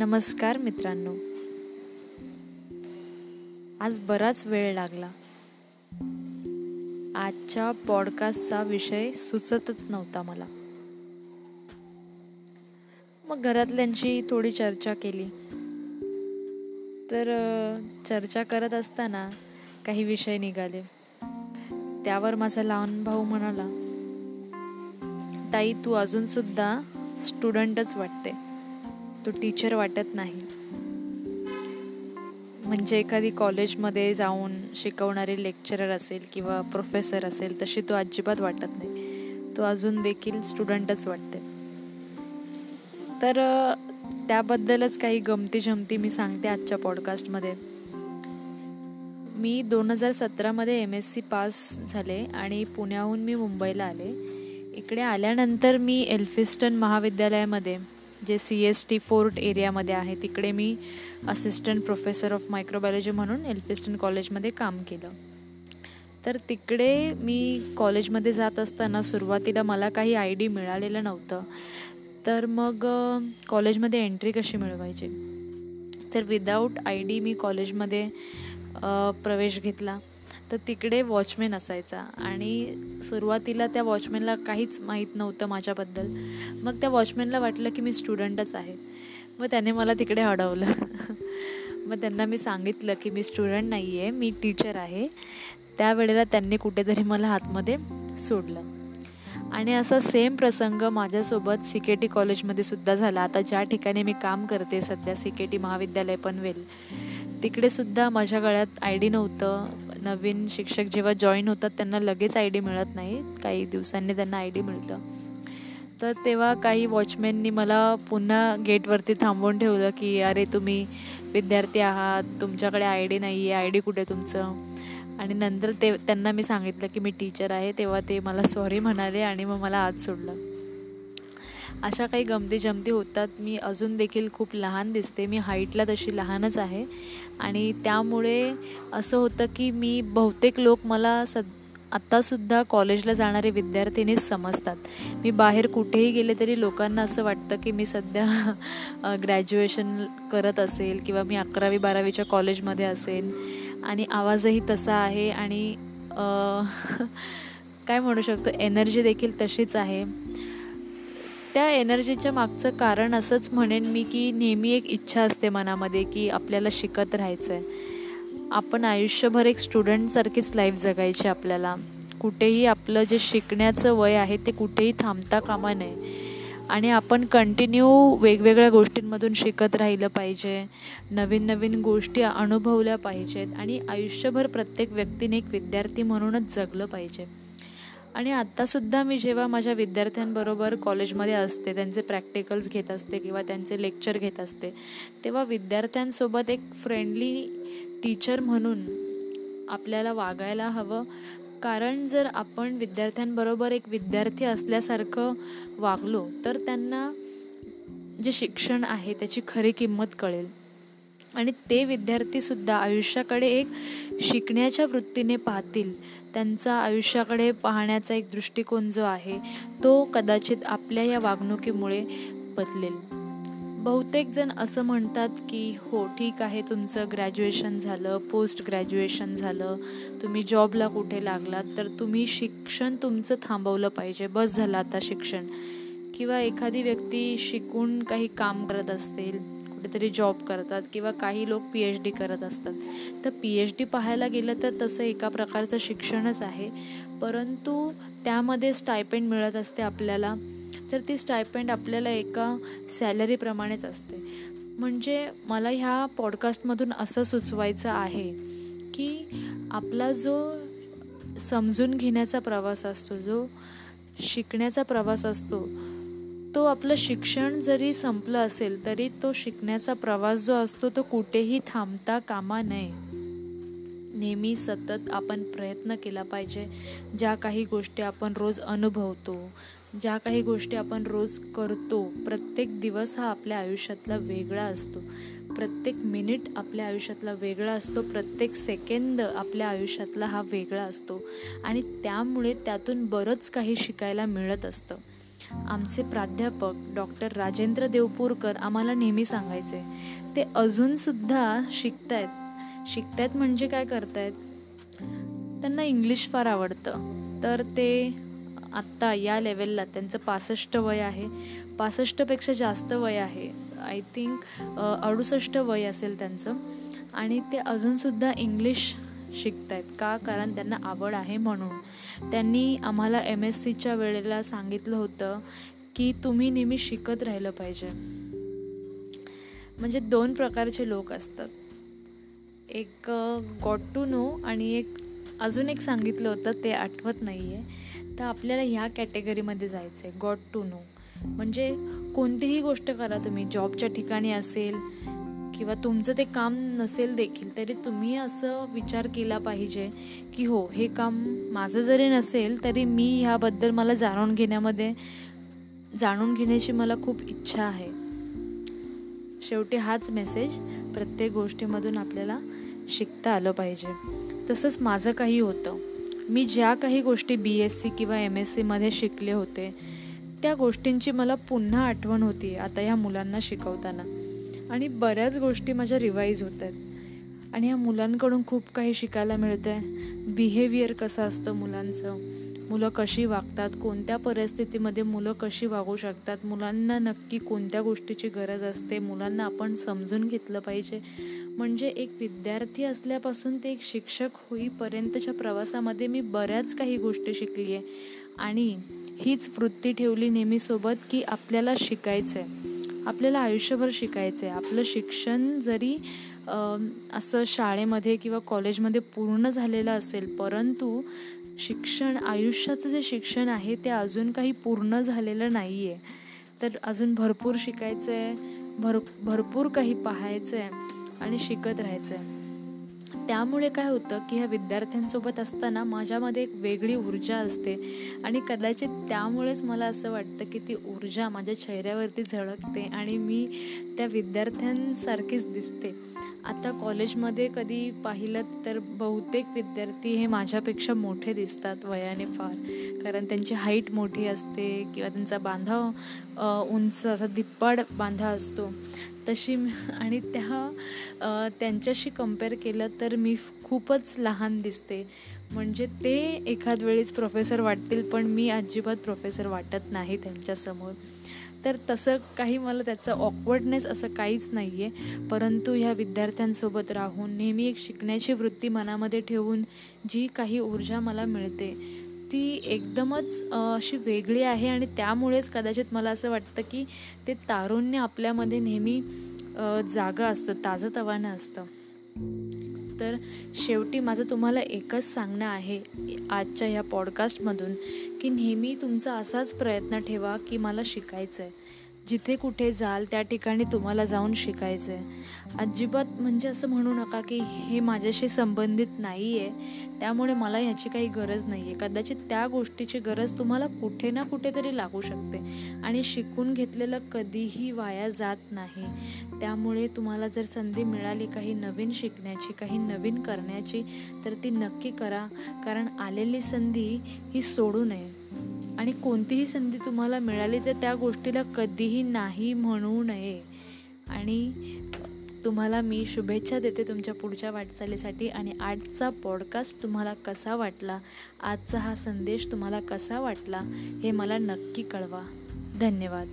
नमस्कार मित्रांनो. आज बराच वेळ लागला. आजच्या पॉडकास्टचा विषय सुचतच नव्हता मला. मग घरातल्यांची थोडी चर्चा केली. तर चर्चा करत असताना काही विषय निघाले. त्यावर माझा लहान भाऊ म्हणाला ताई तू अजून सुद्धा स्टुडंटच वाटते. तो टीचर वाटत नाही. म्हणजे एखादी कॉलेजमध्ये जाऊन शिकवणारे लेक्चरर असेल किंवा प्रोफेसर असेल तशी तो अजिबात वाटत नाही. तो अजून देखील स्टुडंटच वाटते. तर त्याबद्दलच काही गमती जमती मी सांगते आजच्या पॉडकास्टमध्ये मी दोन हजार सतरामध्ये एम एस सी पास झाले आणि पुण्याहून मी मुंबईला आले. इकडे आल्यानंतर मी एल्फिस्टन महाविद्यालयामध्ये जे सी एस टी फोर्ट एरियामध्ये आहे तिकडे मी असिस्टंट प्रोफेसर ऑफ मायक्रोबायोलॉजी म्हणून एल्फिस्टन कॉलेजमध्ये काम केलं. तर तिकडे मी कॉलेजमध्ये जात असताना सुरुवातीला मला काही आय डी मिळालेलं नव्हतं. तर मग कॉलेजमध्ये एंट्री कशी मिळवायची? तर विदाऊट आय डी मी कॉलेजमध्ये प्रवेश घेतला. तर तिकडे वॉचमॅन असायचा. आणि सुरुवातीला त्या वॉचमॅनला काहीच माहीत नव्हतं माझ्याबद्दल. मग त्या वॉचमॅनला वाटलं की मी स्टुडंटच आहे. मग त्याने मला तिकडे अडवलं. मग त्यांना मी सांगितलं की मी स्टुडंट नाही आहे मी टीचर आहे. त्यावेळेला त्यांनी कुठेतरी मला आतमध्ये सोडलं. आणि असा सेम प्रसंग माझ्यासोबत सी के टी कॉलेजमध्ये सुद्धा झाला. आता ज्या ठिकाणी मी काम करते सध्या सी के टी महाविद्यालय पनवेल तिकडे सुद्धा माझ्या गळ्यात आय डी नव्हतं. नवीन शिक्षक जेव्हा जॉईन होतात त्यांना लगेच आय डी मिळत नाही. काही दिवसांनी त्यांना आय डी मिळतं. तर तेव्हा काही वॉचमॅननी मला पुन्हा गेटवरती थांबवून ठेवलं की अरे तुम्ही विद्यार्थी आहात. तुमच्याकडे आय डी नाही आहे आय डी कुठे तुमचं? आणि नंतर ते त्यांना मी सांगितलं की मी टीचर आहे. तेव्हा ते मला सॉरी म्हणाले आणि मग मला आज सोडलं. अशा काही गमती जमती होतात. मी अजून देखील खूप लहान दिसते. मी हाईटला तशी लहानच आहे. आणि त्यामुळे असं होतं की मी बहुतेक लोक मला सद आत्तासुद्धा कॉलेजला जाणारे विद्यार्थिनीच समजतात. मी बाहेर कुठेही गेले तरी लोकांना असं वाटतं की मी सध्या ग्रॅज्युएशन करत असेल किंवा मी अकरावी बारावीच्या कॉलेजमध्ये असेल. आणि आवाजही तसा आहे आणि काय म्हणू शकतो? एनर्जी देखील तशीच आहे. त्या एनर्जीच्या मागचं कारण असंच म्हणेन मी की नेहमी एक इच्छा असते मनामध्ये की आपल्याला शिकत राहायचं आहे आपण आयुष्यभर एक स्टुडंटसारखीच लाईफ जगायची आपल्याला. कुठेही आपलं जे शिकण्याचं वय आहे ते कुठेही थांबता कामा नये. आणि आपण कंटिन्यू वेगवेगळ्या गोष्टींमधून शिकत राहिलं पाहिजे. नवीन नवीन गोष्टी अनुभवल्या पाहिजेत आणि आयुष्यभर प्रत्येक व्यक्तीने एक विद्यार्थी म्हणूनच जगलं पाहिजे. आणि आत्तासुद्धा मी जेव्हा माझ्या विद्यार्थ्यांबरोबर कॉलेजमध्ये असते त्यांचे प्रॅक्टिकल्स घेत असते किंवा त्यांचे लेक्चर घेत असते तेव्हा विद्यार्थ्यांसोबत एक फ्रेंडली टीचर म्हणून आपल्याला वागायला हवं. कारण जर आपण विद्यार्थ्यांबरोबर एक विद्यार्थी असल्यासारखं वागलो तर त्यांना जे शिक्षण आहे त्याची खरी किंमत कळेल. आणि ते विद्यार्थीसुद्धा आयुष्याकडे एक शिकण्याच्या वृत्तीने पाहतील. त्यांचा आयुष्याकडे पाहण्याचा एक दृष्टिकोन जो आहे तो कदाचित आपल्या या वागणुकीमुळे बदलेल. बहुतेक जण असं म्हणतात की हो ठीक आहे तुमचं ग्रॅज्युएशन झालं पोस्ट ग्रॅज्युएशन झालं तुम्ही जॉबला कुठे लागलात तर तुम्ही शिक्षण तुमचं थांबवलं पाहिजे बस झालं आता शिक्षण. किंवा एखादी व्यक्ती शिकून काही काम करत असेल कुठेतरी जॉब करतात किंवा काही लोक पी एच डी करत असतात. तर पी एच डी पाहायला गेलं तर तसं एका प्रकारचं शिक्षणच आहे. परंतु त्यामध्ये स्टायपेंड मिळत असते आपल्याला. तर ती स्टायपेंड आपल्याला एका सॅलरीप्रमाणेच असते. म्हणजे मला ह्या पॉडकास्टमधून असं सुचवायचं आहे की आपला जो समजून घेण्याचा प्रवास असतो जो शिकण्याचा प्रवास असतो तो आपलं शिक्षण जरी संपलं असेल तरी तो शिकण्याचा प्रवास जो असतो तो कुठेही थांबता कामा नये. नेहमी सतत आपण प्रयत्न केला पाहिजे. ज्या काही गोष्टी आपण रोज अनुभवतो ज्या काही गोष्टी आपण रोज करतो प्रत्येक दिवस हा आपल्या आयुष्यातला वेगळा असतो. प्रत्येक मिनिट आपल्या आयुष्यातला वेगळा असतो प्रत्येक सेकंद आपल्या आयुष्यातला हा वेगळा असतो. आणि त्यामुळे त्यातून बरंच काही शिकायला मिळत असतं. आमचे प्राध्यापक डॉक्टर राजेंद्र देवपूरकर आम्हाला नेहमी सांगायचे ते अजूनसुद्धा शिकतायत. शिकतायत म्हणजे काय करतायत? त्यांना इंग्लिश फार आवडतं. तर ते आत्ता या लेवलला त्यांचं पासष्ट वय आहे. पासष्टपेक्षा जास्त वय आहे. आय थिंक अडुसष्ट वय असेल त्यांचं. आणि ते अजूनसुद्धा इंग्लिश शिकत आहेत का? कारण त्यांना आवड आहे म्हणून. त्यांनी आम्हाला एम एस सीच्या वेळेला सांगितलं होतं की तुम्ही नेहमी शिकत राहिलं पाहिजे. म्हणजे दोन प्रकारचे लोक असतात. एक गॉड टू नो आणि एक अजून एक सांगितलं होतं ते आठवत नाही आहे तर आपल्याला ह्या कॅटेगरीमध्ये जायचं आहे गॉड टू नो. म्हणजे कोणतीही गोष्ट करा तुम्ही जॉबच्या ठिकाणी असेल किंवा तुमचं ते काम नसेल देखील तरी तुम्ही असं विचार केला पाहिजे की हो हे काम माझं जरी नसेल तरी मी ह्याबद्दल मला जाणून घेण्यामध्ये जाणून घेण्याची मला खूप इच्छा आहे. शेवटी हाच मेसेज प्रत्येक गोष्टीमधून आपल्याला शिकता आलं पाहिजे. तसंच माझं काही होतं. मी ज्या काही गोष्टी बी एस सी किंवा एम एस सीमध्ये शिकले होते त्या गोष्टींची मला पुन्हा आठवण होती आता ह्या मुलांना शिकवताना. आणि बऱ्याच गोष्टी माझ्या रिवाईज होत आहेत. आणि ह्या मुलांकडून खूप काही शिकायला मिळतं आहे बिहेवियर कसं असतं मुलांचं? मुलं कशी वागतात? कोणत्या परिस्थितीमध्ये मुलं कशी वागू शकतात? मुलांना नक्की कोणत्या गोष्टीची गरज असते? मुलांना आपण समजून घेतलं पाहिजे. म्हणजे एक विद्यार्थी असल्यापासून ते एक शिक्षक होईपर्यंतच्या प्रवासामध्ये मी बऱ्याच काही गोष्टी शिकली आहे आणि हीच वृत्ती ठेवली नेहमीसोबत की आपल्याला शिकायचं आहे आपल्याला आयुष्यभर शिकायचं आहे आपलं शिक्षण जरी असं शाळेमध्ये किंवा कॉलेजमध्ये पूर्ण झालेलं असेल परंतु शिक्षण आयुष्याचं जे शिक्षण आहे ते अजून काही पूर्ण झालेलं नाही आहे तर अजून भरपूर शिकायचं आहे भर भरपूर काही पाहायचं आहे आणि शिकत राहायचं आहे त्यामुळे काय होतं की ह्या विद्यार्थ्यांसोबत असताना माझ्यामध्ये एक वेगळी ऊर्जा असते. आणि कदाचित त्यामुळेच मला असं वाटतं की ती ऊर्जा माझ्या चेहऱ्यावरती झळकते आणि मी त्या विद्यार्थ्यांसारखीच दिसते. आता कॉलेजमध्ये कधी पाहिलं तर बहुतेक विद्यार्थी हे माझ्यापेक्षा मोठे दिसतात वयाने फार. कारण त्यांची हाईट मोठी असते किंवा त्यांचा बांधा उंच असा धिप्पाड बांधा असतो. तशी आणि त्या त्यांच्याशी कंपेअर केलं तर मी खूपच लहान दिसते. म्हणजे ते एखाद वेळेस प्रोफेसर वाटतील पण मी अजिबात प्रोफेसर वाटत नाही त्यांच्यासमोर. तर तसं काही मला त्याचं ऑकवर्डनेस असं काहीच नाही आहे परंतु ह्या विद्यार्थ्यांसोबत राहून नेहमी एक शिकण्याची वृत्ती मनामध्ये ठेवून जी काही ऊर्जा मला मिळते ती एकदमच अशी वेगळी आहे आणि त्यामुळेच कदाचित मला असं वाटतं की ते तारुण्य आपल्यामध्ये नेहमी जागं असतं ताजंतवानं असतं. तर शेवटी माझं तुम्हाला एकच सांगणं आहे आजच्या ह्या पॉडकास्टमधून की नेहमी तुमचा असाच प्रयत्न ठेवा की मला शिकायचं आहे जिथे कुठे जाल त्या ठिकाणी तुम्हाला जाऊन शिकायचं आहे अजिबात म्हणजे असं म्हणू नका की हे माझ्याशी संबंधित नाही आहे त्यामुळे मला ह्याची काही गरज नाही आहे कदाचित त्या गोष्टीची गरज तुम्हाला कुठे ना कुठेतरी लागू शकते. आणि शिकून घेतलेलं कधीही वाया जात नाही. त्यामुळे तुम्हाला जर संधी मिळाली काही नवीन शिकण्याची काही नवीन करण्याची तर ती नक्की करा. कारण आलेली संधी ही सोडू नये. आणि कोणतीही संधी तुम्हाला मिळाली तर त्या गोष्टीला कधीही नाही म्हणू नये. आणि तुम्हाला मी शुभेच्छा देते तुमच्या पुढच्या वाटचालीसाठी आणि आजचा पॉडकास्ट तुम्हाला कसा वाटला? आजचा हा संदेश तुम्हाला कसा वाटला? हे मला नक्की कळवा. धन्यवाद.